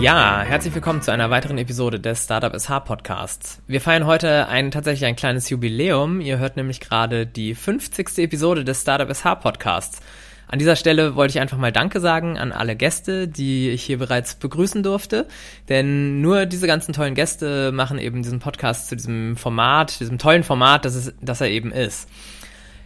Ja, herzlich willkommen zu einer weiteren Episode des Startup SH Podcasts. Wir feiern heute ein tatsächlich ein kleines Jubiläum. Ihr hört nämlich gerade die 50. Episode des Startup SH Podcasts. An dieser Stelle wollte ich einfach mal Danke sagen an alle Gäste, die ich hier bereits begrüßen durfte. Denn nur diese ganzen tollen Gäste machen eben diesen Podcast zu diesem Format, diesem tollen Format, das, es, das er eben ist.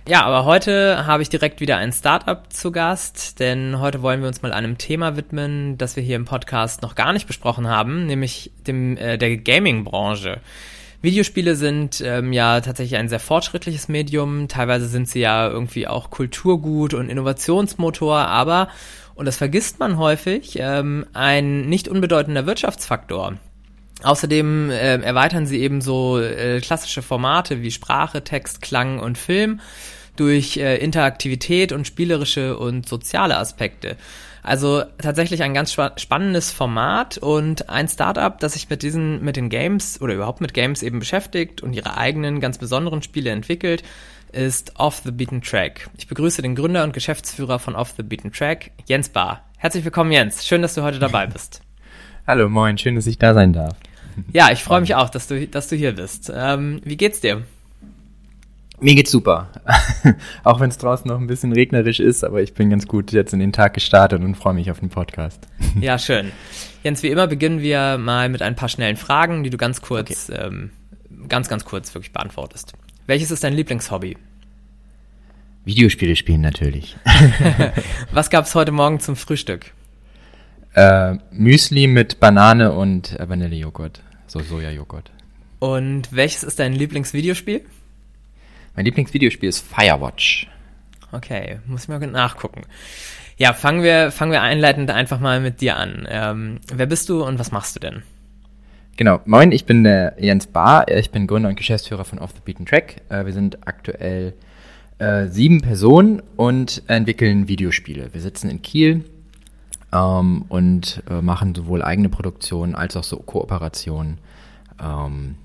Ja, aber heute habe ich direkt wieder ein Startup zu Gast, denn heute wollen wir uns mal einem Thema widmen, das wir hier im Podcast noch gar nicht besprochen haben, nämlich dem äh, der Gaming-Branche. Videospiele sind ähm, ja tatsächlich ein sehr fortschrittliches Medium. Teilweise sind sie ja irgendwie auch Kulturgut und Innovationsmotor, aber, und das vergisst man häufig, ähm, ein nicht unbedeutender Wirtschaftsfaktor. Außerdem äh, erweitern sie eben so äh, klassische Formate wie Sprache, Text, Klang und Film durch äh, Interaktivität und spielerische und soziale Aspekte. Also tatsächlich ein ganz spannendes Format und ein Startup, das sich mit diesen, mit den Games oder überhaupt mit Games eben beschäftigt und ihre eigenen ganz besonderen Spiele entwickelt, ist Off the Beaten Track. Ich begrüße den Gründer und Geschäftsführer von Off the Beaten Track, Jens Bahr. Herzlich willkommen, Jens. Schön, dass du heute dabei bist. Hallo, moin. Schön, dass ich da sein darf. Ja, ich freue mich auch, dass du, dass du hier bist. Ähm, wie geht's dir? Mir geht's super. auch wenn es draußen noch ein bisschen regnerisch ist, aber ich bin ganz gut jetzt in den Tag gestartet und freue mich auf den Podcast. ja, schön. Jens, wie immer beginnen wir mal mit ein paar schnellen Fragen, die du ganz kurz, okay. ähm, ganz, ganz kurz wirklich beantwortest. Welches ist dein Lieblingshobby? Videospiele spielen natürlich. Was gab's heute Morgen zum Frühstück? Äh, Müsli mit Banane und äh, Vanillejoghurt. So Sojajoghurt. Und welches ist dein Lieblingsvideospiel? Mein Lieblingsvideospiel ist Firewatch. Okay, muss ich mal nachgucken. Ja, fangen wir, fangen wir einleitend einfach mal mit dir an. Ähm, wer bist du und was machst du denn? Genau, moin, ich bin der Jens Bahr, ich bin Gründer und Geschäftsführer von Off the Beaten Track. Äh, wir sind aktuell äh, sieben Personen und entwickeln Videospiele. Wir sitzen in Kiel ähm, und äh, machen sowohl eigene Produktionen als auch so Kooperationen. Ähm,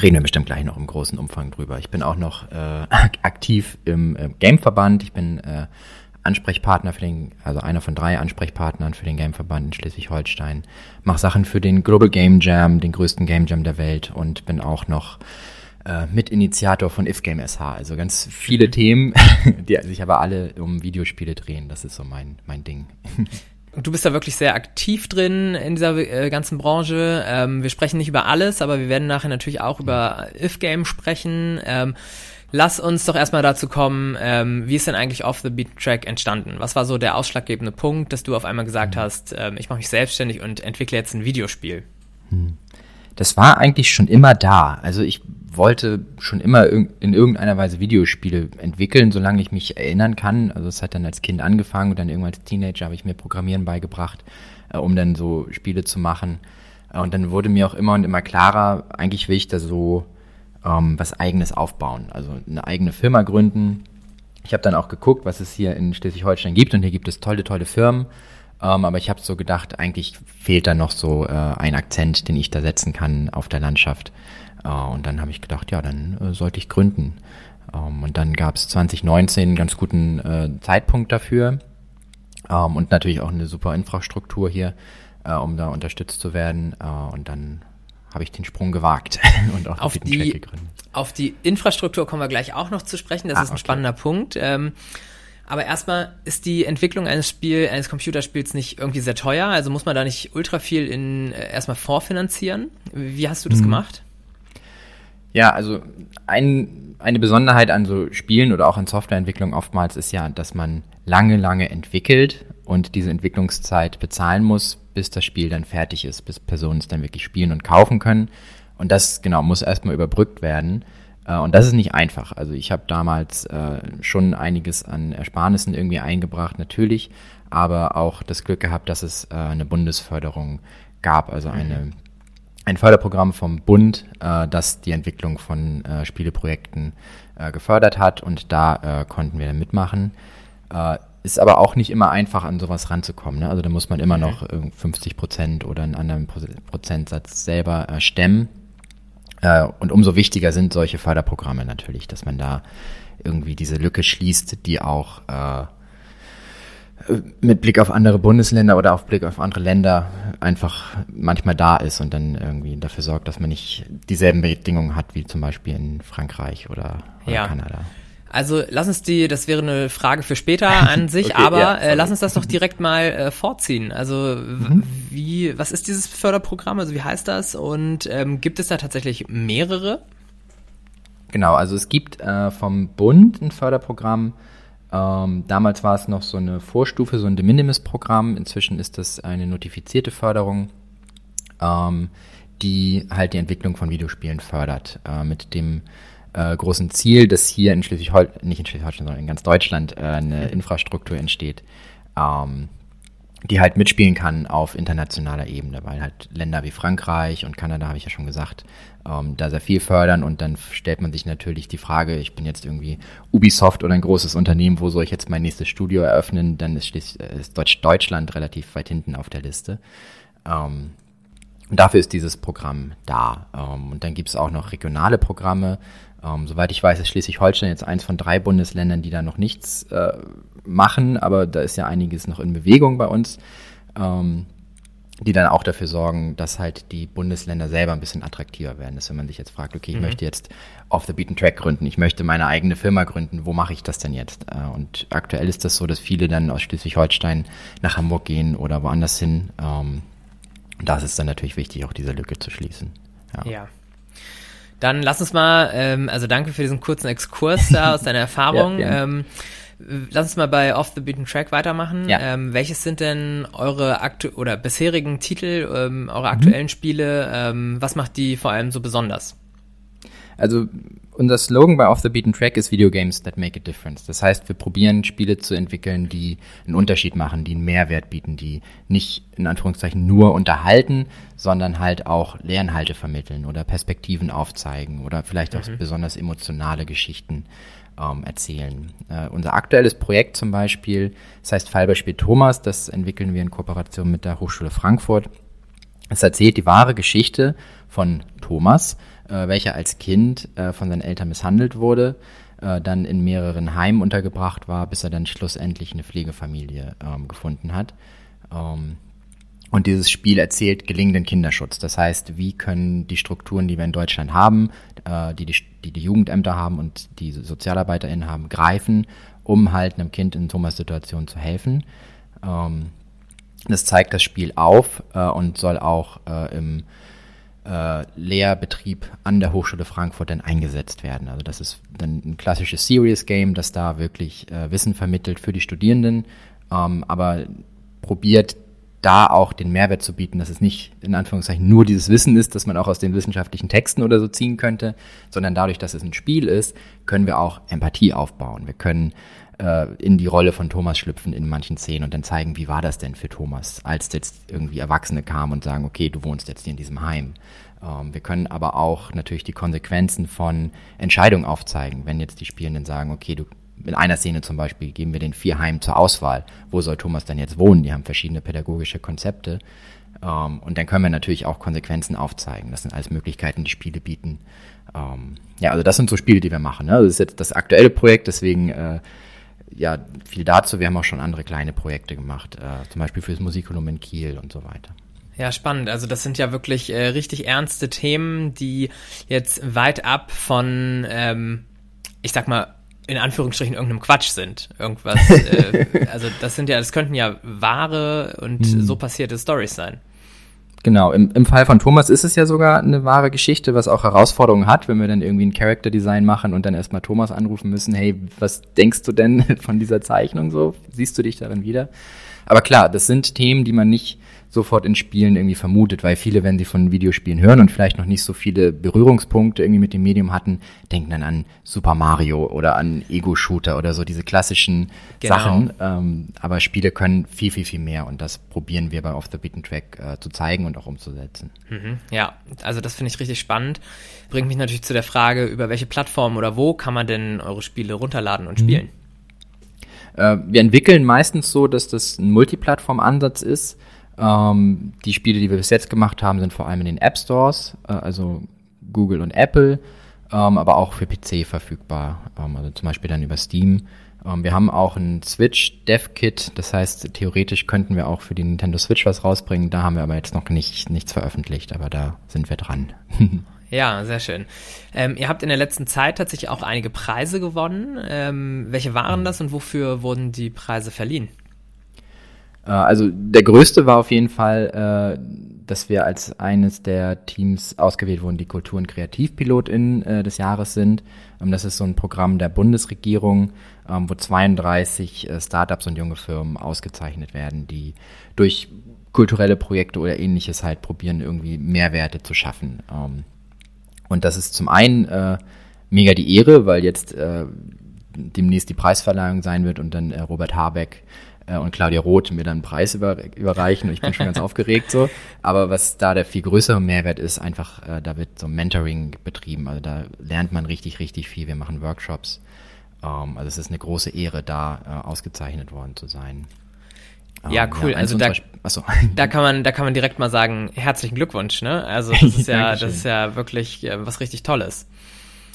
reden wir bestimmt gleich noch im großen Umfang drüber. Ich bin auch noch äh, aktiv im äh, Gameverband. Ich bin äh, Ansprechpartner für den, also einer von drei Ansprechpartnern für den Gameverband in Schleswig-Holstein. Mache Sachen für den Global Game Jam, den größten Game Jam der Welt und bin auch noch äh, Mitinitiator von IfGame SH. Also ganz viele. Themen, die sich aber alle um Videospiele drehen. Das ist so mein, mein Ding. du bist da wirklich sehr aktiv drin in dieser äh, ganzen Branche. Ähm, wir sprechen nicht über alles, aber wir werden nachher natürlich auch über If-Game sprechen. Ähm, lass uns doch erstmal dazu kommen, ähm, wie ist denn eigentlich Off the Beat Track entstanden? Was war so der ausschlaggebende Punkt, dass du auf einmal gesagt mhm. hast, ähm, ich mache mich selbstständig und entwickle jetzt ein Videospiel? Hm. Das war eigentlich schon immer da. Also ich wollte schon immer in irgendeiner Weise Videospiele entwickeln, solange ich mich erinnern kann. Also es hat dann als Kind angefangen und dann irgendwann als Teenager habe ich mir Programmieren beigebracht, äh, um dann so Spiele zu machen. Äh, und dann wurde mir auch immer und immer klarer, eigentlich will ich da so ähm, was eigenes aufbauen, also eine eigene Firma gründen. Ich habe dann auch geguckt, was es hier in Schleswig-Holstein gibt und hier gibt es tolle, tolle Firmen. Ähm, aber ich habe so gedacht, eigentlich fehlt da noch so äh, ein Akzent, den ich da setzen kann auf der Landschaft. Äh, und dann habe ich gedacht, ja, dann äh, sollte ich gründen. Ähm, und dann gab es 2019 einen ganz guten äh, Zeitpunkt dafür ähm, und natürlich auch eine super Infrastruktur hier, um da unterstützt zu werden. und dann habe ich den Sprung gewagt und auch auf die, gegründet. Auf die Infrastruktur kommen wir gleich auch noch zu sprechen. Das ah, ist ein okay. spannender Punkt. Aber erstmal ist die Entwicklung eines Spiel, eines Computerspiels nicht irgendwie sehr teuer. Also muss man da nicht ultra viel in äh, erstmal vorfinanzieren. Wie hast du das mhm. gemacht? Ja, also ein, eine Besonderheit an so Spielen oder auch an Softwareentwicklung oftmals ist ja, dass man lange, lange entwickelt und diese Entwicklungszeit bezahlen muss, bis das Spiel dann fertig ist, bis Personen es dann wirklich spielen und kaufen können. Und das, genau, muss erstmal überbrückt werden. Äh, und das ist nicht einfach. Also ich habe damals äh, schon einiges an Ersparnissen irgendwie eingebracht, natürlich, aber auch das Glück gehabt, dass es äh, eine Bundesförderung gab, also eine mhm ein Förderprogramm vom Bund, äh, das die Entwicklung von Spieleprojekten gefördert hat und da konnten wir dann mitmachen. Ist aber auch nicht immer einfach, an sowas ranzukommen. Ne? Also da muss man immer noch 50 Prozent oder einen anderen Prozentsatz selber stemmen. Und umso wichtiger sind solche Förderprogramme natürlich, dass man da irgendwie diese Lücke schließt, die auch mit Blick auf andere Bundesländer oder auf Blick auf andere Länder einfach manchmal da ist und dann irgendwie dafür sorgt, dass man nicht dieselben Bedingungen hat wie zum Beispiel in Frankreich oder, oder Ja. Kanada. Also lass uns die, das wäre eine Frage für später an sich, Okay, aber ja, äh, lass uns das doch direkt mal äh, vorziehen. Also Mhm. wie, was ist dieses Förderprogramm? Also wie heißt das? Und ähm, gibt es da tatsächlich mehrere? Genau, also es gibt äh, vom Bund ein Förderprogramm. Ähm, damals war es noch so eine Vorstufe, so ein De Minimis-Programm. Inzwischen ist das eine notifizierte Förderung, ähm, die halt die Entwicklung von Videospielen fördert. Äh, mit dem äh, großen Ziel, dass hier in Schleswig-Holstein, nicht in Schleswig-Holstein, sondern in ganz Deutschland äh, eine Infrastruktur entsteht, ähm, die halt mitspielen kann auf internationaler Ebene, weil halt Länder wie Frankreich und Kanada, habe ich ja schon gesagt, ähm, da sehr viel fördern und dann stellt man sich natürlich die Frage, ich bin jetzt irgendwie Ubisoft oder ein großes Unternehmen, wo soll ich jetzt mein nächstes Studio eröffnen, dann ist, äh, ist Deutsch Deutschland relativ weit hinten auf der Liste. Ähm, und dafür ist dieses Programm da. Ähm, und dann gibt es auch noch regionale Programme. Ähm, soweit ich weiß, ist Schleswig-Holstein jetzt eins von drei Bundesländern, die da noch nichts äh, machen, aber da ist ja einiges noch in Bewegung bei uns, ähm, die dann auch dafür sorgen, dass halt die Bundesländer selber ein bisschen attraktiver werden. Dass wenn man sich jetzt fragt, okay, ich möchte jetzt off the beaten track gründen, ich möchte meine eigene Firma gründen, wo mache ich das denn jetzt? Äh, und aktuell ist das so, dass viele dann aus Schleswig-Holstein nach Hamburg gehen oder woanders hin. Ähm, und da ist es dann natürlich wichtig, auch diese Lücke zu schließen. Ja. Ja. Dann lass uns mal, ähm, also danke für diesen kurzen Exkurs da aus deiner Erfahrung. Ja, ähm, lass uns mal bei Off the Beaten Track weitermachen. Ja. Ähm, welches sind denn eure aktu oder bisherigen Titel, ähm, Mhm. eure aktuellen Spiele? Ähm, was macht die vor allem so besonders? Also unser Slogan bei Off the Beaten Track ist Video Games that make a difference. Das heißt, wir probieren Spiele zu entwickeln, die einen Unterschied machen, die einen Mehrwert bieten, die nicht in Anführungszeichen nur unterhalten, sondern halt auch Lernhalte vermitteln oder Perspektiven aufzeigen oder vielleicht auch besonders emotionale Geschichten ähm, erzählen. Äh, unser aktuelles Projekt zum Beispiel, das heißt Fallbeispiel Thomas, das entwickeln wir in Kooperation mit der Hochschule Frankfurt. Es erzählt die wahre Geschichte von Thomas, äh, welcher als Kind äh, von seinen Eltern misshandelt wurde, äh, dann in mehreren Heimen untergebracht war, bis er dann schlussendlich eine Pflegefamilie ähm, gefunden hat. Ähm, und dieses Spiel erzählt gelingenden Kinderschutz. Das heißt, wie können die Strukturen, die wir in Deutschland haben, äh, die, die die die Jugendämter haben und die SozialarbeiterInnen haben, greifen, um halt einem Kind in Thomas Situation zu helfen. Ähm, das zeigt das Spiel auf äh, und soll auch äh, im äh, Lehrbetrieb an der Hochschule Frankfurt dann eingesetzt werden. Also das ist dann ein klassisches Serious Game, das da wirklich äh, Wissen vermittelt für die Studierenden, ähm, aber probiert da auch den Mehrwert zu bieten, dass es nicht in Anführungszeichen nur dieses Wissen ist, das man auch aus den wissenschaftlichen Texten oder so ziehen könnte, sondern dadurch, dass es ein Spiel ist, können wir auch Empathie aufbauen. Wir können äh, in die Rolle von Thomas schlüpfen in manchen Szenen und dann zeigen, wie war das denn für Thomas, als jetzt irgendwie Erwachsene kamen und sagen, okay, du wohnst jetzt hier in diesem Heim. Ähm, wir können aber auch natürlich die Konsequenzen von Entscheidungen aufzeigen, wenn jetzt die Spielenden sagen, okay, du in einer Szene zum Beispiel geben wir den vier Heimen zur Auswahl. Wo soll Thomas denn jetzt wohnen? Die haben verschiedene pädagogische Konzepte. Ähm, und dann können wir natürlich auch Konsequenzen aufzeigen. Das sind alles Möglichkeiten, die Spiele bieten. Ähm, ja, also das sind so Spiele, die wir machen. Ne? Das ist jetzt das aktuelle Projekt, deswegen äh, ja viel dazu. Wir haben auch schon andere kleine Projekte gemacht, äh, zum Beispiel fürs Musikkolum in Kiel und so weiter. Ja, spannend. Also das sind ja wirklich äh, richtig ernste Themen, die jetzt weit ab von, ähm, ich sag mal, in Anführungsstrichen irgendeinem Quatsch sind. Irgendwas. äh, also das sind ja, das könnten ja wahre und so passierte Stories sein. Genau, im, im Fall von Thomas ist es ja sogar eine wahre Geschichte, was auch Herausforderungen hat, wenn wir dann irgendwie ein Character Design machen und dann erstmal Thomas anrufen müssen, hey, was denkst du denn von dieser Zeichnung so? Siehst du dich darin wieder? Aber klar, das sind Themen, die man nicht sofort in Spielen irgendwie vermutet, weil viele, wenn sie von Videospielen hören und vielleicht noch nicht so viele Berührungspunkte irgendwie mit dem Medium hatten, denken dann an Super Mario oder an Ego-Shooter oder so diese klassischen Genau. Sachen. Ähm, aber Spiele können viel, viel, viel mehr und das probieren wir bei Off the Beaten Track äh, zu zeigen und auch umzusetzen. Mhm. Ja, also das finde ich richtig spannend. Bringt mich natürlich zu der Frage, über welche Plattform oder wo kann man denn eure Spiele runterladen und spielen? Äh, wir entwickeln meistens so, dass das ein Multiplattform-Ansatz ist. Ähm, die Spiele, die wir bis jetzt gemacht haben, sind vor allem in den App Stores, äh, also Google und Apple, ähm, aber auch für PC verfügbar. Ähm, also zum Beispiel dann über Steam. Ähm, wir haben auch ein Switch Dev Kit, das heißt, theoretisch könnten wir auch für die Nintendo Switch was rausbringen. Da haben wir aber jetzt noch nicht, nichts veröffentlicht, aber da sind wir dran. Ja, sehr schön. Ähm, ihr habt in der letzten Zeit tatsächlich auch einige Preise gewonnen. Ähm, welche waren das und wofür wurden die Preise verliehen? Äh, also der größte war auf jeden Fall, äh, dass wir als eines der Teams ausgewählt wurden, die Kultur- und KreativpilotInnen äh, des Jahres sind. Ähm, das ist so ein Programm der Bundesregierung, ähm, wo 32 äh, Startups und junge Firmen ausgezeichnet werden, die durch kulturelle Projekte oder ähnliches halt probieren, irgendwie Mehrwerte zu schaffen. Ähm, und das ist zum einen mega die Ehre, weil jetzt demnächst die Preisverleihung sein wird und dann Robert Habeck und Claudia Roth mir dann einen Preis über, überreichen und ich bin schon ganz aufgeregt so. Aber was da der viel größere Mehrwert ist, einfach, äh, da wird so Mentoring betrieben. Also da lernt man richtig, richtig viel. Wir machen Workshops. Ähm, also es ist eine große Ehre, da äh, ausgezeichnet worden zu sein. Ja, ähm, cool. Ja, also da, achso. da kann man, da kann man direkt mal sagen, herzlichen Glückwunsch, ne? Also das ist ja, das ist ja wirklich äh, was richtig Tolles.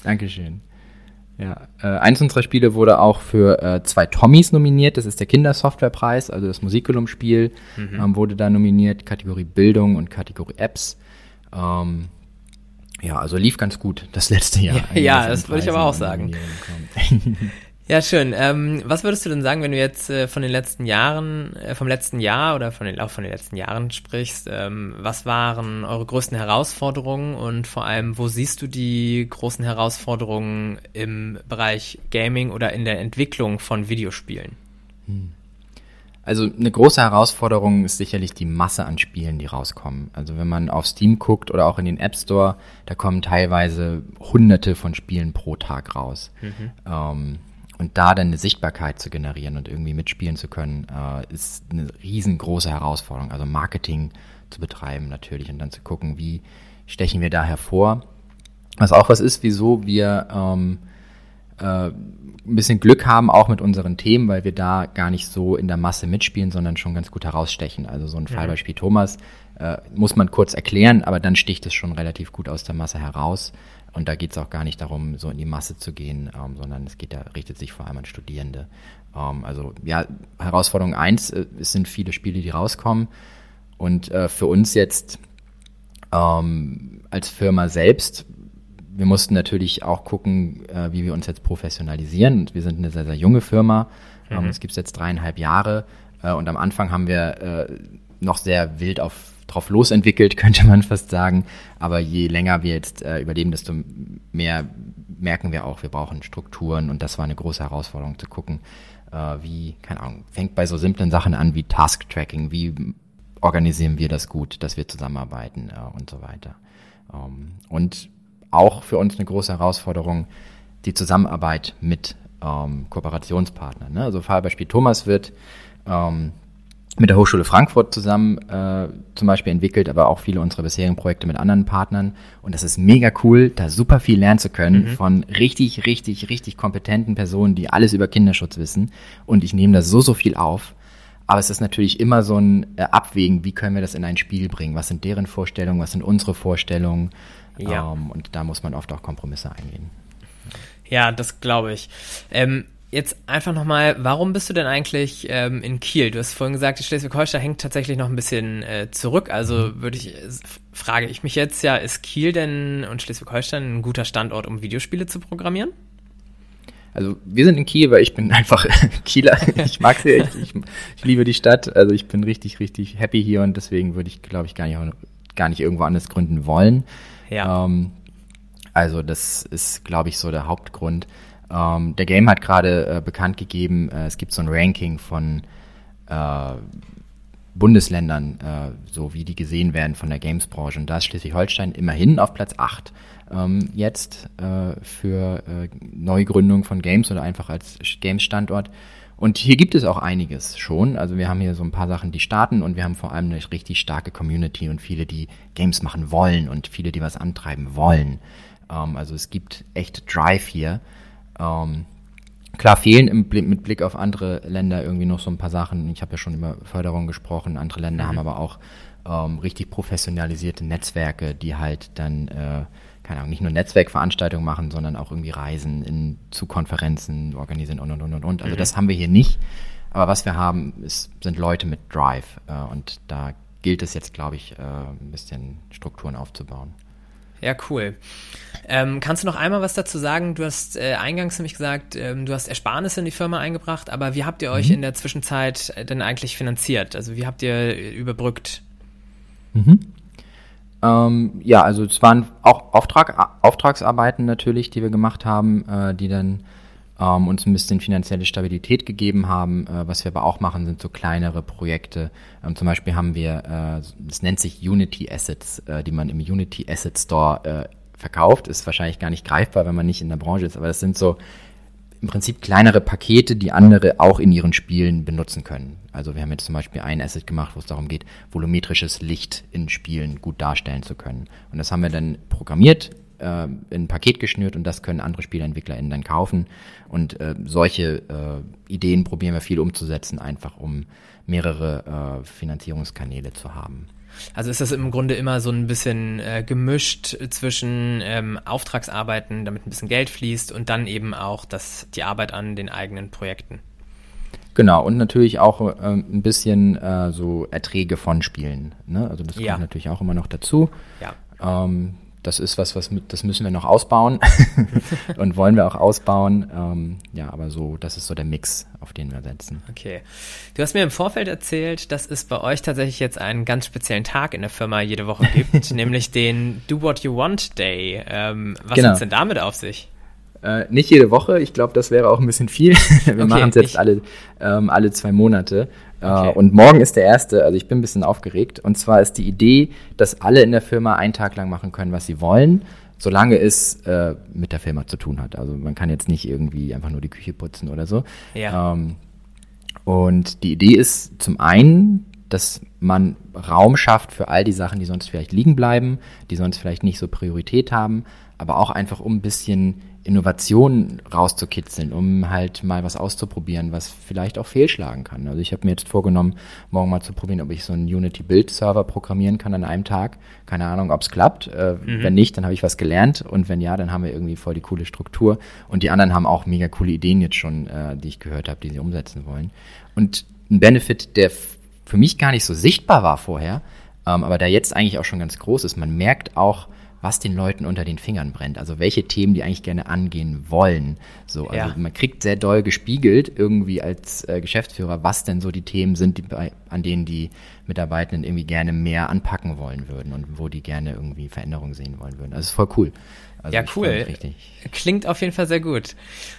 Dankeschön. Ja, äh, eins unserer Spiele wurde auch für äh, zwei Tommys nominiert. Das ist der Kindersoftwarepreis, also das Musiculum-Spiel mhm. ähm, wurde da nominiert, Kategorie Bildung und Kategorie Apps. Ähm, ja, also lief ganz gut das letzte Jahr. Ja, ja das würde ich aber auch sagen. Ja, schön. Ähm, was würdest du denn sagen, wenn du jetzt äh, von den letzten Jahren, äh, vom letzten Jahr oder von den, auch von den letzten Jahren sprichst? Ähm, was waren eure größten Herausforderungen und vor allem, wo siehst du die großen Herausforderungen im Bereich Gaming oder in der Entwicklung von Videospielen? Hm. Also eine große Herausforderung ist sicherlich die Masse an Spielen, die rauskommen. Also wenn man auf Steam guckt oder auch in den App Store, da kommen teilweise hunderte von Spielen pro Tag raus. Mhm. Ähm, und da dann eine Sichtbarkeit zu generieren und irgendwie mitspielen zu können, äh, ist eine riesengroße Herausforderung. Also Marketing zu betreiben natürlich und dann zu gucken, wie stechen wir da hervor. Was auch was ist, wieso wir ähm, äh, ein bisschen Glück haben, auch mit unseren Themen, weil wir da gar nicht so in der Masse mitspielen, sondern schon ganz gut herausstechen. Also so ein ja. Fallbeispiel Thomas äh, muss man kurz erklären, aber dann sticht es schon relativ gut aus der Masse heraus. Und da geht es auch gar nicht darum, so in die Masse zu gehen, ähm, sondern es geht da, richtet sich vor allem an Studierende. Ähm, also ja, Herausforderung eins, äh, es sind viele Spiele, die rauskommen. Und äh, für uns jetzt ähm, als Firma selbst, wir mussten natürlich auch gucken, äh, wie wir uns jetzt professionalisieren. Und wir sind eine sehr, sehr junge Firma. Ähm, mhm. Es gibt es jetzt dreieinhalb Jahre. Äh, und am Anfang haben wir äh, noch sehr wild auf drauf losentwickelt, könnte man fast sagen. Aber je länger wir jetzt äh, überleben, desto mehr merken wir auch, wir brauchen Strukturen und das war eine große Herausforderung zu gucken, äh, wie, keine Ahnung, fängt bei so simplen Sachen an wie Task-Tracking, wie organisieren wir das gut, dass wir zusammenarbeiten äh, und so weiter. Ähm, und auch für uns eine große Herausforderung, die Zusammenarbeit mit ähm, Kooperationspartnern. Ne? Also Fallbeispiel Thomas wird ähm, mit der Hochschule Frankfurt zusammen äh, zum Beispiel entwickelt, aber auch viele unserer bisherigen Projekte mit anderen Partnern. Und das ist mega cool, da super viel lernen zu können mhm. von richtig, richtig, richtig kompetenten Personen, die alles über Kinderschutz wissen. Und ich nehme da so, so viel auf. Aber es ist natürlich immer so ein äh, Abwägen, wie können wir das in ein Spiel bringen? Was sind deren Vorstellungen? Was sind unsere Vorstellungen? Ja. Ähm, und da muss man oft auch Kompromisse eingehen. Ja, das glaube ich. Ähm, jetzt einfach nochmal, warum bist du denn eigentlich ähm, in Kiel? Du hast vorhin gesagt, Schleswig-Holstein hängt tatsächlich noch ein bisschen äh, zurück. Also mhm. würde ich, frage ich mich jetzt ja, ist Kiel denn und Schleswig-Holstein ein guter Standort, um Videospiele zu programmieren? Also wir sind in Kiel, weil ich bin einfach Kieler. Ich mag sie echt. Ich, ich, liebe die Stadt. Also ich bin richtig, richtig happy hier und deswegen würde ich, glaube ich, gar nicht, gar nicht irgendwo anders gründen wollen. Ja. Ähm, also das ist, glaube ich, so der Hauptgrund. Ähm, der Game hat gerade äh, bekannt gegeben, äh, es gibt so ein Ranking von äh, Bundesländern, äh, so wie die gesehen werden von der Games-Branche. Und da ist Schleswig-Holstein immerhin auf Platz 8 ähm, jetzt äh, für äh, Neugründung von Games oder einfach als Games-Standort. Und hier gibt es auch einiges schon. Also wir haben hier so ein paar Sachen, die starten und wir haben vor allem eine richtig starke Community und viele, die Games machen wollen und viele, die was antreiben wollen. Ähm, also es gibt echt Drive hier. Ähm, klar fehlen im Blick, mit Blick auf andere Länder irgendwie noch so ein paar Sachen. Ich habe ja schon über Förderung gesprochen. Andere Länder mhm. haben aber auch ähm, richtig professionalisierte Netzwerke, die halt dann äh, keine Ahnung, nicht nur Netzwerkveranstaltungen machen, sondern auch irgendwie Reisen in, zu Konferenzen organisieren und und und und und. Also mhm. das haben wir hier nicht. Aber was wir haben, ist, sind Leute mit Drive. Äh, und da gilt es jetzt, glaube ich, äh, ein bisschen Strukturen aufzubauen. Ja, cool. Ähm, kannst du noch einmal was dazu sagen? Du hast äh, eingangs nämlich gesagt, ähm, du hast Ersparnisse in die Firma eingebracht, aber wie habt ihr euch mhm. in der Zwischenzeit denn eigentlich finanziert? Also wie habt ihr überbrückt? Mhm. Ähm, ja, also es waren auch Auftrag, Auftragsarbeiten natürlich, die wir gemacht haben, äh, die dann ähm, uns ein bisschen finanzielle Stabilität gegeben haben. Äh, was wir aber auch machen, sind so kleinere Projekte. Ähm, zum Beispiel haben wir, äh, es nennt sich Unity Assets, äh, die man im Unity Asset Store äh, verkauft. Ist wahrscheinlich gar nicht greifbar, wenn man nicht in der Branche ist, aber das sind so im Prinzip kleinere Pakete, die andere auch in ihren Spielen benutzen können. Also wir haben jetzt zum Beispiel ein Asset gemacht, wo es darum geht, volumetrisches Licht in Spielen gut darstellen zu können. Und das haben wir dann programmiert, äh, in ein Paket geschnürt und das können andere SpieleentwicklerInnen dann kaufen. Und äh, solche äh, Ideen probieren wir viel umzusetzen, einfach um mehrere äh, Finanzierungskanäle zu haben. Also ist das im Grunde immer so ein bisschen äh, gemischt zwischen ähm, Auftragsarbeiten, damit ein bisschen Geld fließt und dann eben auch das, die Arbeit an den eigenen Projekten. Genau, und natürlich auch ähm, ein bisschen äh, so Erträge von Spielen. Ne? Also das kommt ja. natürlich auch immer noch dazu. Ja. Ähm, das ist was, was mit, das müssen wir noch ausbauen und wollen wir auch ausbauen. Ähm, ja, aber so, das ist so der Mix, auf den wir setzen. Okay. Du hast mir im Vorfeld erzählt, dass es bei euch tatsächlich jetzt einen ganz speziellen Tag in der Firma jede Woche gibt, nämlich den Do What You Want Day. Ähm, was genau. hat es denn damit auf sich? Äh, nicht jede Woche, ich glaube, das wäre auch ein bisschen viel. wir okay, machen es jetzt alle, ähm, alle zwei Monate. Äh, okay. und morgen ist der erste, also ich bin ein bisschen aufgeregt. Und zwar ist die Idee, dass alle in der Firma einen Tag lang machen können, was sie wollen, solange es äh, mit der Firma zu tun hat. Also man kann jetzt nicht irgendwie einfach nur die Küche putzen oder so. Ja. Ähm, und die Idee ist zum einen, dass man Raum schafft für all die Sachen, die sonst vielleicht liegen bleiben, die sonst vielleicht nicht so Priorität haben, aber auch einfach um ein bisschen Innovationen rauszukitzeln, um halt mal was auszuprobieren, was vielleicht auch fehlschlagen kann. Also ich habe mir jetzt vorgenommen, morgen mal zu probieren, ob ich so einen Unity-Build-Server programmieren kann an einem Tag. Keine Ahnung, ob es klappt. Äh, mhm. Wenn nicht, dann habe ich was gelernt und wenn ja, dann haben wir irgendwie voll die coole Struktur. Und die anderen haben auch mega coole Ideen jetzt schon, äh, die ich gehört habe, die sie umsetzen wollen. Und ein Benefit, der für mich gar nicht so sichtbar war vorher, ähm, aber der jetzt eigentlich auch schon ganz groß ist, man merkt auch, was den Leuten unter den Fingern brennt. Also welche Themen die eigentlich gerne angehen wollen. So, also ja. man kriegt sehr doll gespiegelt irgendwie als äh, Geschäftsführer, was denn so die Themen sind, die bei, an denen die Mitarbeitenden irgendwie gerne mehr anpacken wollen würden und wo die gerne irgendwie Veränderungen sehen wollen würden. Also es ist voll cool. Also ja, cool. Klingt auf jeden Fall sehr gut.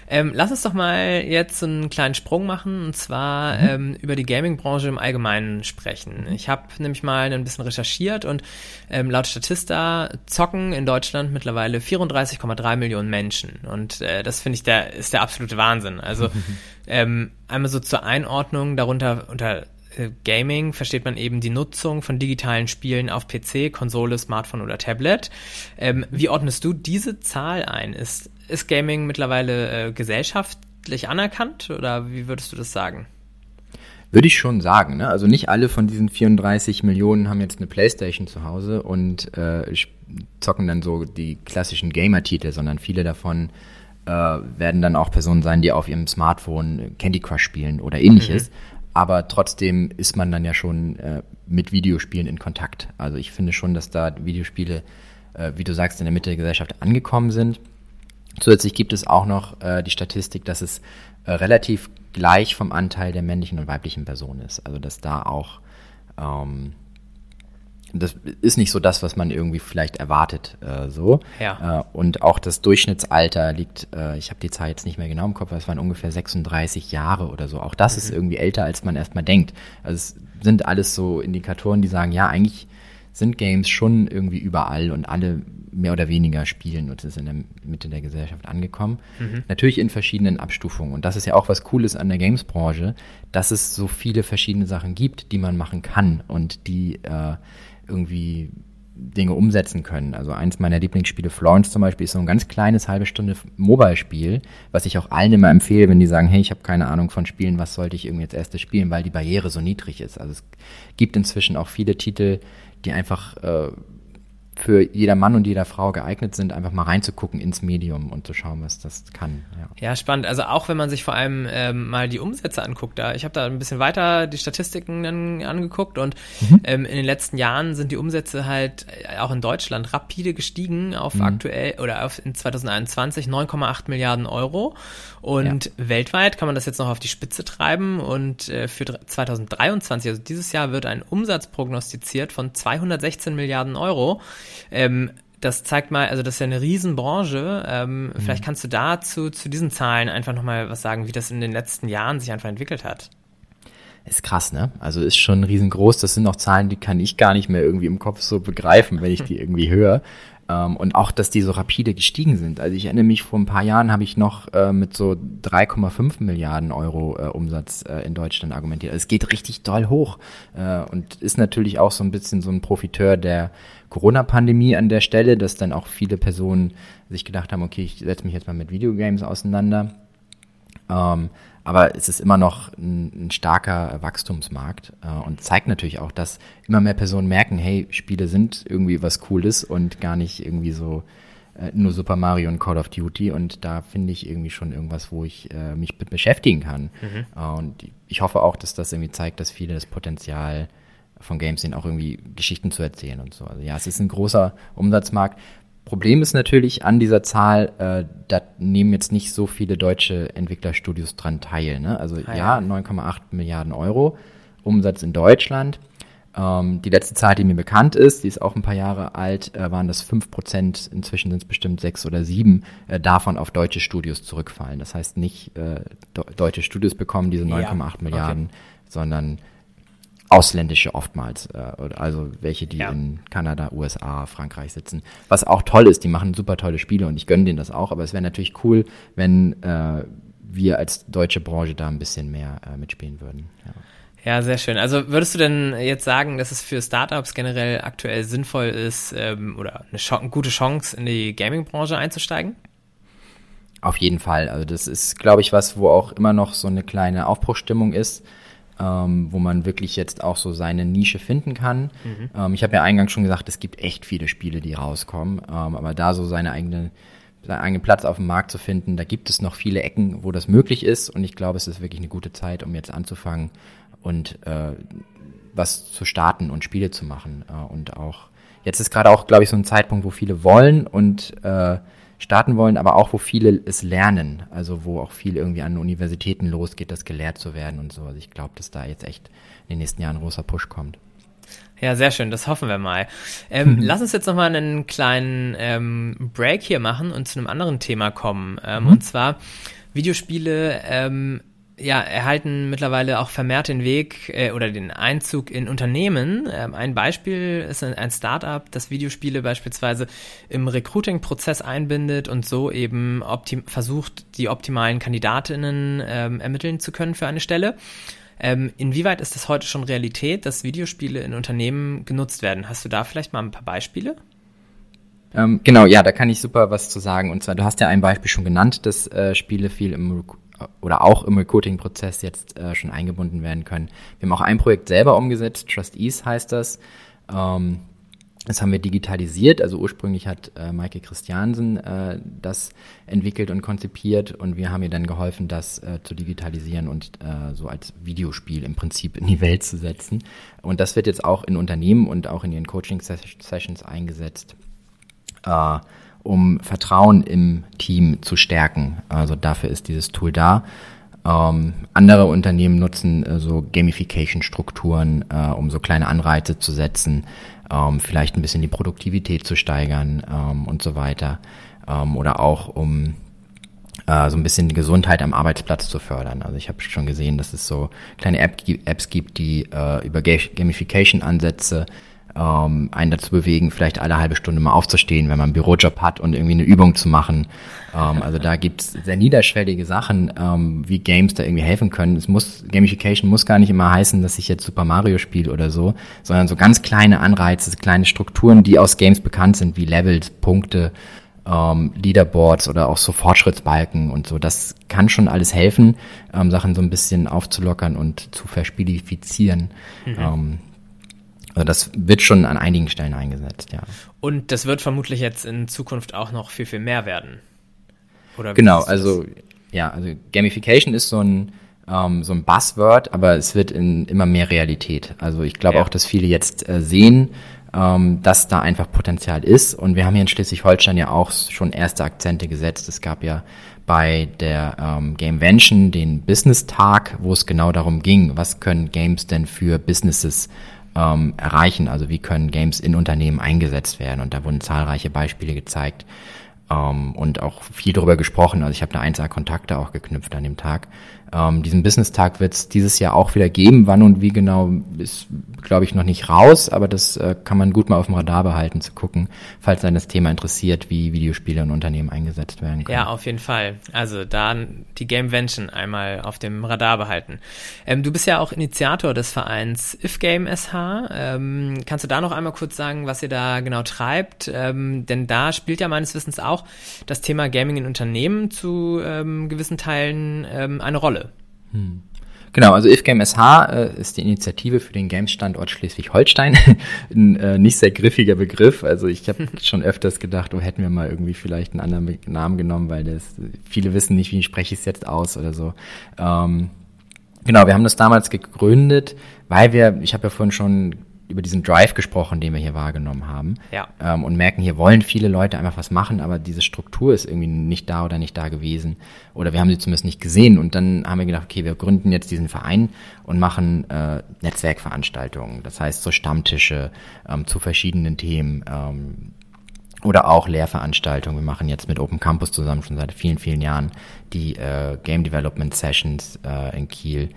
Ähm, lass uns doch mal jetzt einen kleinen Sprung machen und zwar mhm. ähm, über die Gaming-Branche im Allgemeinen sprechen. Ich habe nämlich mal ein bisschen recherchiert und ähm, laut Statista zocken in Deutschland mittlerweile 34,3 Millionen Menschen und äh, das finde ich der ist der absolute Wahnsinn. Also ähm, einmal so zur Einordnung darunter unter Gaming versteht man eben die Nutzung von digitalen Spielen auf PC, Konsole, Smartphone oder Tablet. Ähm, wie ordnest du diese Zahl ein? Ist, ist Gaming mittlerweile äh, gesellschaftlich anerkannt oder wie würdest du das sagen? Würde ich schon sagen. Ne? Also nicht alle von diesen 34 Millionen haben jetzt eine Playstation zu Hause und äh, zocken dann so die klassischen Gamer-Titel, sondern viele davon äh, werden dann auch Personen sein, die auf ihrem Smartphone Candy Crush spielen oder ähnliches. Mhm aber trotzdem ist man dann ja schon äh, mit Videospielen in Kontakt. Also ich finde schon, dass da Videospiele, äh, wie du sagst, in der Mitte der Gesellschaft angekommen sind. Zusätzlich gibt es auch noch äh, die Statistik, dass es äh, relativ gleich vom Anteil der männlichen und weiblichen Personen ist. Also dass da auch ähm, das ist nicht so das, was man irgendwie vielleicht erwartet. Äh, so. Ja. Äh, und auch das Durchschnittsalter liegt, äh, ich habe die Zahl jetzt nicht mehr genau im Kopf, aber es waren ungefähr 36 Jahre oder so. Auch das mhm. ist irgendwie älter, als man erstmal denkt. Also es sind alles so Indikatoren, die sagen, ja, eigentlich sind Games schon irgendwie überall und alle mehr oder weniger spielen und ist in der Mitte der Gesellschaft angekommen. Mhm. Natürlich in verschiedenen Abstufungen. Und das ist ja auch was Cooles an der Games-Branche, dass es so viele verschiedene Sachen gibt, die man machen kann und die äh, irgendwie Dinge umsetzen können. Also eins meiner Lieblingsspiele, Florence zum Beispiel, ist so ein ganz kleines halbe Stunde Mobile-Spiel, was ich auch allen immer empfehle, wenn die sagen, hey, ich habe keine Ahnung von Spielen, was sollte ich irgendwie jetzt erstes spielen, weil die Barriere so niedrig ist. Also es gibt inzwischen auch viele Titel, die einfach äh, für jeder Mann und jeder Frau geeignet sind, einfach mal reinzugucken ins Medium und zu schauen, was das kann. Ja, ja spannend. Also auch wenn man sich vor allem ähm, mal die Umsätze anguckt, da ich habe da ein bisschen weiter die Statistiken dann angeguckt und mhm. ähm, in den letzten Jahren sind die Umsätze halt äh, auch in Deutschland rapide gestiegen auf mhm. aktuell oder auf in 2021 9,8 Milliarden Euro und ja. weltweit kann man das jetzt noch auf die Spitze treiben und äh, für 2023, also dieses Jahr wird ein Umsatz prognostiziert von 216 Milliarden Euro. Ähm, das zeigt mal, also das ist ja eine Riesenbranche. Ähm, mhm. Vielleicht kannst du dazu zu diesen Zahlen einfach nochmal was sagen, wie das in den letzten Jahren sich einfach entwickelt hat. Ist krass, ne? Also ist schon riesengroß. Das sind noch Zahlen, die kann ich gar nicht mehr irgendwie im Kopf so begreifen, wenn ich die irgendwie höre. Ähm, und auch, dass die so rapide gestiegen sind. Also ich erinnere mich, vor ein paar Jahren habe ich noch äh, mit so 3,5 Milliarden Euro äh, Umsatz äh, in Deutschland argumentiert. Also es geht richtig doll hoch äh, und ist natürlich auch so ein bisschen so ein Profiteur der Corona-Pandemie an der Stelle, dass dann auch viele Personen sich gedacht haben, okay, ich setze mich jetzt mal mit Videogames auseinander. Ähm, aber es ist immer noch ein, ein starker Wachstumsmarkt äh, und zeigt natürlich auch, dass immer mehr Personen merken, hey, Spiele sind irgendwie was Cooles und gar nicht irgendwie so äh, nur Super Mario und Call of Duty. Und da finde ich irgendwie schon irgendwas, wo ich äh, mich beschäftigen kann. Mhm. Äh, und ich hoffe auch, dass das irgendwie zeigt, dass viele das Potenzial von Games sehen, auch irgendwie Geschichten zu erzählen und so. Also ja, es ist ein großer Umsatzmarkt. Problem ist natürlich an dieser Zahl, äh, da nehmen jetzt nicht so viele deutsche Entwicklerstudios dran teil. Ne? Also ah, ja, ja 9,8 Milliarden Euro Umsatz in Deutschland. Ähm, die letzte Zahl, die mir bekannt ist, die ist auch ein paar Jahre alt, äh, waren das 5 Prozent, inzwischen sind es bestimmt sechs oder sieben, äh, davon auf deutsche Studios zurückfallen. Das heißt nicht, äh, deutsche Studios bekommen diese 9,8 ja, Milliarden, okay. sondern ausländische oftmals, äh, also welche, die ja. in Kanada, USA, Frankreich sitzen. Was auch toll ist, die machen super tolle Spiele und ich gönne denen das auch, aber es wäre natürlich cool, wenn äh, wir als deutsche Branche da ein bisschen mehr äh, mitspielen würden. Ja. Ja, sehr schön. Also würdest du denn jetzt sagen, dass es für Startups generell aktuell sinnvoll ist ähm, oder eine, eine, gute Chance in die Gaming-Branche einzusteigen? Auf jeden Fall. Also das ist, glaube ich, was, wo auch immer noch so eine kleine Aufbruchstimmung ist ähm, wo man wirklich jetzt auch so seine Nische finden kann. Mhm. Ähm, ich habe ja eingangs schon gesagt, es gibt echt viele Spiele, die rauskommen, ähm, aber da so seine eigene seinen eigenen Platz auf dem Markt zu finden, da gibt es noch viele Ecken, wo das möglich ist und ich glaube, es ist wirklich eine gute Zeit, um jetzt anzufangen und äh, was zu starten und Spiele zu machen äh, und auch jetzt ist gerade auch, glaube ich, so ein Zeitpunkt, wo viele wollen und äh, starten wollen, aber auch wo viele es lernen, also wo auch viel irgendwie an Universitäten losgeht, das gelehrt zu werden und so. Also ich glaube, dass da jetzt echt in den nächsten Jahren ein großer Push kommt. Ja, sehr schön, das hoffen wir mal. Ähm, lass uns jetzt nochmal einen kleinen ähm, Break hier machen und zu einem anderen Thema kommen. Ähm, mhm. Und zwar Videospiele ähm, ja, erhalten mittlerweile auch vermehrt den Weg äh, oder den Einzug in Unternehmen. Ähm, ein Beispiel ist ein, ein Startup, das Videospiele beispielsweise im Recruiting-Prozess einbindet und so eben versucht, die optimalen Kandidatinnen ähm, ermitteln zu können für eine Stelle. Ähm, inwieweit ist das heute schon Realität, dass Videospiele in Unternehmen genutzt werden? Hast du da vielleicht mal ein paar Beispiele? Ähm, genau, ja, da kann ich super was zu sagen. Und zwar, du hast ja ein Beispiel schon genannt, dass äh, Spiele viel im oder auch im Recruiting-Prozess jetzt äh, schon eingebunden werden können. Wir haben auch ein Projekt selber umgesetzt, Trustees heißt das. Ähm, das haben wir digitalisiert. Also ursprünglich hat äh, Maike Christiansen äh, das entwickelt und konzipiert und wir haben ihr dann geholfen, das äh, zu digitalisieren und äh, so als Videospiel im Prinzip in die Welt zu setzen. Und das wird jetzt auch in Unternehmen und auch in ihren Coaching-Sessions eingesetzt. Um Vertrauen im Team zu stärken. Also dafür ist dieses Tool da. Ähm, andere Unternehmen nutzen äh, so Gamification-Strukturen, äh, um so kleine Anreize zu setzen, ähm, vielleicht ein bisschen die Produktivität zu steigern ähm, und so weiter. Ähm, oder auch um äh, so ein bisschen die Gesundheit am Arbeitsplatz zu fördern. Also ich habe schon gesehen, dass es so kleine App, Apps gibt, die äh, über Gamification-Ansätze ähm, einen dazu bewegen, vielleicht alle halbe Stunde mal aufzustehen, wenn man einen Bürojob hat und irgendwie eine Übung zu machen. Ähm, also da gibt's sehr niederschwellige Sachen, ähm, wie Games da irgendwie helfen können. Es muss, Gamification muss gar nicht immer heißen, dass ich jetzt Super Mario spiele oder so, sondern so ganz kleine Anreize, kleine Strukturen, die aus Games bekannt sind, wie Levels, Punkte, ähm, Leaderboards oder auch so Fortschrittsbalken und so. Das kann schon alles helfen, ähm, Sachen so ein bisschen aufzulockern und zu verspielifizieren. Mhm. Ähm, Also das wird schon an einigen Stellen eingesetzt, ja. Und das wird vermutlich jetzt in Zukunft auch noch viel, viel mehr werden. Oder genau, also ja, also Gamification ist so ein ähm, so ein Buzzword, aber es wird in immer mehr Realität. Also ich glaube ja. auch, dass viele jetzt äh, sehen, ähm, dass da einfach Potenzial ist. Und wir haben hier in Schleswig-Holstein ja auch schon erste Akzente gesetzt. Es gab ja bei der ähm, Gamevention den Business-Tag, wo es genau darum ging, was können Games denn für Businesses ähm, erreichen, also wie können Games in Unternehmen eingesetzt werden. Und da wurden zahlreiche Beispiele gezeigt ähm, und auch viel darüber gesprochen. Also ich habe da einzelne Kontakte auch geknüpft an dem Tag. Ähm, diesen Business-Tag wird es dieses Jahr auch wieder geben. Wann und wie genau ist, glaube ich, noch nicht raus, aber das äh, kann man gut mal auf dem Radar behalten, zu gucken, falls einen das Thema interessiert, wie Videospiele in Unternehmen eingesetzt werden können. Ja, auf jeden Fall. Also da die Gamevention einmal auf dem Radar behalten. Ähm, du bist ja auch Initiator des Vereins IfGame SH. Ähm, kannst du da noch einmal kurz sagen, was ihr da genau treibt? Ähm, denn da spielt ja meines Wissens auch das Thema Gaming in Unternehmen zu ähm, gewissen Teilen ähm, eine Rolle. Hm. Genau, also IFGame SH äh, ist die Initiative für den Games-Standort Schleswig-Holstein. Ein äh, nicht sehr griffiger Begriff. Also ich habe schon öfters gedacht, oh, hätten wir mal irgendwie vielleicht einen anderen Namen genommen, weil das viele wissen nicht, wie spreche ich es jetzt aus oder so. Ähm, genau, wir haben das damals gegründet, weil wir, ich habe ja vorhin schon über diesen Drive gesprochen, den wir hier wahrgenommen haben. Ja. Ähm, und merken, hier wollen viele Leute einfach was machen, aber diese Struktur ist irgendwie nicht da oder nicht da gewesen. Oder wir haben sie zumindest nicht gesehen. Und dann haben wir gedacht, okay, wir gründen jetzt diesen Verein und machen äh, Netzwerkveranstaltungen. Das heißt so Stammtische ähm, zu verschiedenen Themen. Ähm, oder auch Lehrveranstaltungen. Wir machen jetzt mit Open Campus zusammen schon seit vielen, vielen Jahren die äh, Game Development Sessions äh, in Kiel.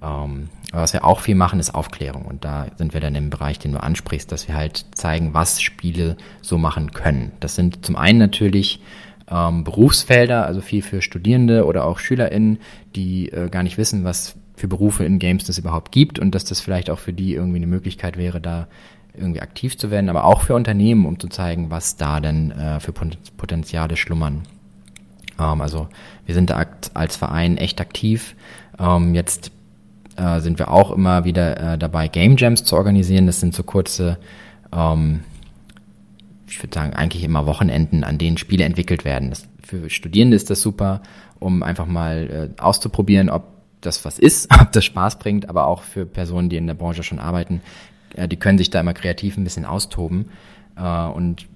Ähm, was wir auch viel machen, ist Aufklärung. Und da sind wir dann im Bereich, den du ansprichst, dass wir halt zeigen, was Spiele so machen können. Das sind zum einen natürlich ähm, Berufsfelder, also viel für Studierende oder auch SchülerInnen, die äh, gar nicht wissen, was für Berufe in Games das überhaupt gibt und dass das vielleicht auch für die irgendwie eine Möglichkeit wäre, da irgendwie aktiv zu werden, aber auch für Unternehmen, um zu zeigen, was da denn äh, für Potenziale schlummern. Ähm, also wir sind da als Verein echt aktiv. Ähm, jetzt äh, sind wir auch immer wieder äh, dabei, Game Jams zu organisieren. Das sind so kurze, ähm, ich würde sagen, eigentlich immer Wochenenden, an denen Spiele entwickelt werden. Das, für Studierende ist das super, um einfach mal äh, auszuprobieren, ob das was ist, ob das Spaß bringt, aber auch für Personen, die in der Branche schon arbeiten, äh, die können sich da immer kreativ ein bisschen austoben. Äh, und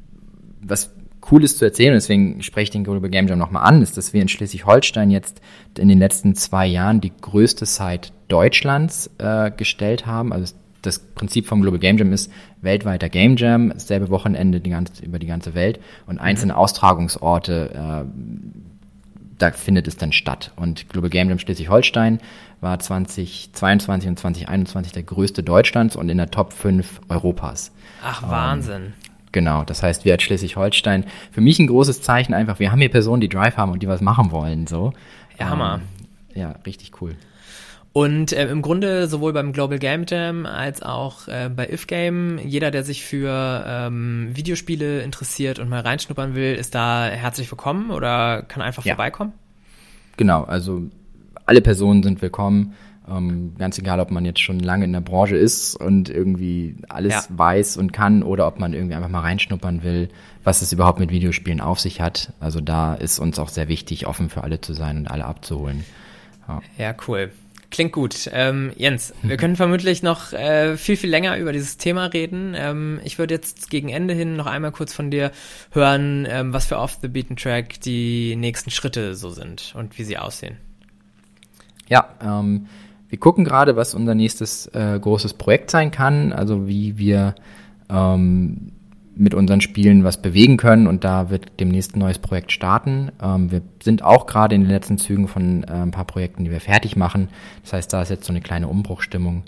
was Cooles zu erzählen, und deswegen spreche ich den Global Game Jam nochmal an, ist, dass wir in Schleswig-Holstein jetzt in den letzten zwei Jahren die größte Site Deutschlands äh, gestellt haben. Also das Prinzip vom Global Game Jam ist weltweiter Game Jam, dasselbe Wochenende die ganze, über die ganze Welt und einzelne mhm. Austragungsorte, äh, da findet es dann statt. Und Global Game Jam Schleswig-Holstein war 2022 und 2021 der größte Deutschlands und in der Top 5 Europas. Ach, Wahnsinn. Ähm, Genau, das heißt, wir als Schleswig-Holstein, für mich ein großes Zeichen einfach, wir haben hier Personen, die Drive haben und die was machen wollen, so. Ja, Hammer. Ähm, ja, richtig cool. Und äh, im Grunde sowohl beim Global Game Jam als auch äh, bei IfGame, jeder, der sich für ähm, Videospiele interessiert und mal reinschnuppern will, ist da herzlich willkommen oder kann einfach ja. vorbeikommen? Genau, also alle Personen sind willkommen. Ähm, ganz egal, ob man jetzt schon lange in der Branche ist und irgendwie alles ja. weiß und kann oder ob man irgendwie einfach mal reinschnuppern will, was es überhaupt mit Videospielen auf sich hat. Also da ist uns auch sehr wichtig, offen für alle zu sein und alle abzuholen. Ja, ja cool. Klingt gut. Ähm, Jens, wir können vermutlich noch äh, viel, viel länger über dieses Thema reden. Ähm, ich würde jetzt gegen Ende hin noch einmal kurz von dir hören, ähm, was für Off the Beaten Track die nächsten Schritte so sind und wie sie aussehen. Ja, ähm, wir gucken gerade, was unser nächstes äh, großes Projekt sein kann, also wie wir ähm, mit unseren Spielen was bewegen können und da wird demnächst ein neues Projekt starten. Ähm, wir sind auch gerade in den letzten Zügen von äh, ein paar Projekten, die wir fertig machen. Das heißt, da ist jetzt so eine kleine Umbruchstimmung.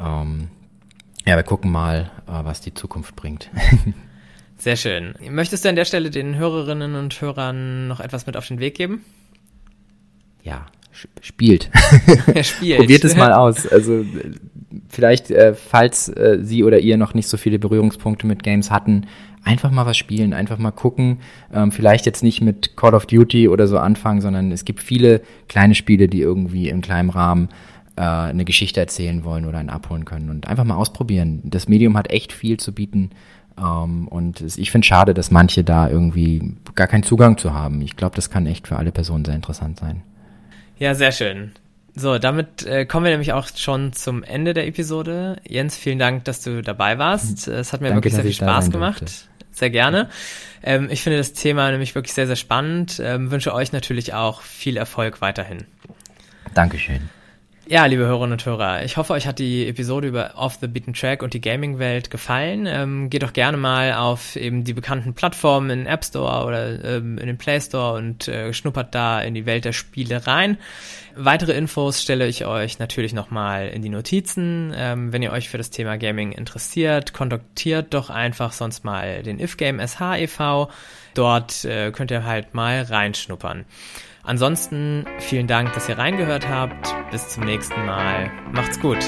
Ähm, ja, wir gucken mal, äh, was die Zukunft bringt. Sehr schön. Möchtest du an der Stelle den Hörerinnen und Hörern noch etwas mit auf den Weg geben? Ja, spielt. spielt. Probiert es mal aus. Also vielleicht, äh, falls äh, Sie oder ihr noch nicht so viele Berührungspunkte mit Games hatten, einfach mal was spielen, einfach mal gucken. Ähm, vielleicht jetzt nicht mit Call of Duty oder so anfangen, sondern es gibt viele kleine Spiele, die irgendwie im kleinen Rahmen äh, eine Geschichte erzählen wollen oder einen abholen können und einfach mal ausprobieren. Das Medium hat echt viel zu bieten. Ähm, und ich finde schade, dass manche da irgendwie gar keinen Zugang zu haben. Ich glaube, das kann echt für alle Personen sehr interessant sein. Ja, sehr schön. So, damit äh, kommen wir nämlich auch schon zum Ende der Episode. Jens, vielen Dank, dass du dabei warst. Es hat mir Danke, wirklich sehr viel Spaß gemacht. Durfte. Sehr gerne. Ähm, ich finde das Thema nämlich wirklich sehr, sehr spannend. Ähm, wünsche euch natürlich auch viel Erfolg weiterhin. Dankeschön. Ja, liebe Hörerinnen und Hörer, ich hoffe, euch hat die Episode über Off the Beaten Track und die Gaming-Welt gefallen. Ähm, geht doch gerne mal auf eben die bekannten Plattformen in App Store oder ähm, in den Play Store und äh, schnuppert da in die Welt der Spiele rein. Weitere Infos stelle ich euch natürlich nochmal in die Notizen. Ähm, wenn ihr euch für das Thema Gaming interessiert, kontaktiert doch einfach sonst mal den IfGame SH e.V. Dort äh, könnt ihr halt mal reinschnuppern. Ansonsten vielen Dank, dass ihr reingehört habt. Bis zum nächsten Mal. Macht's gut.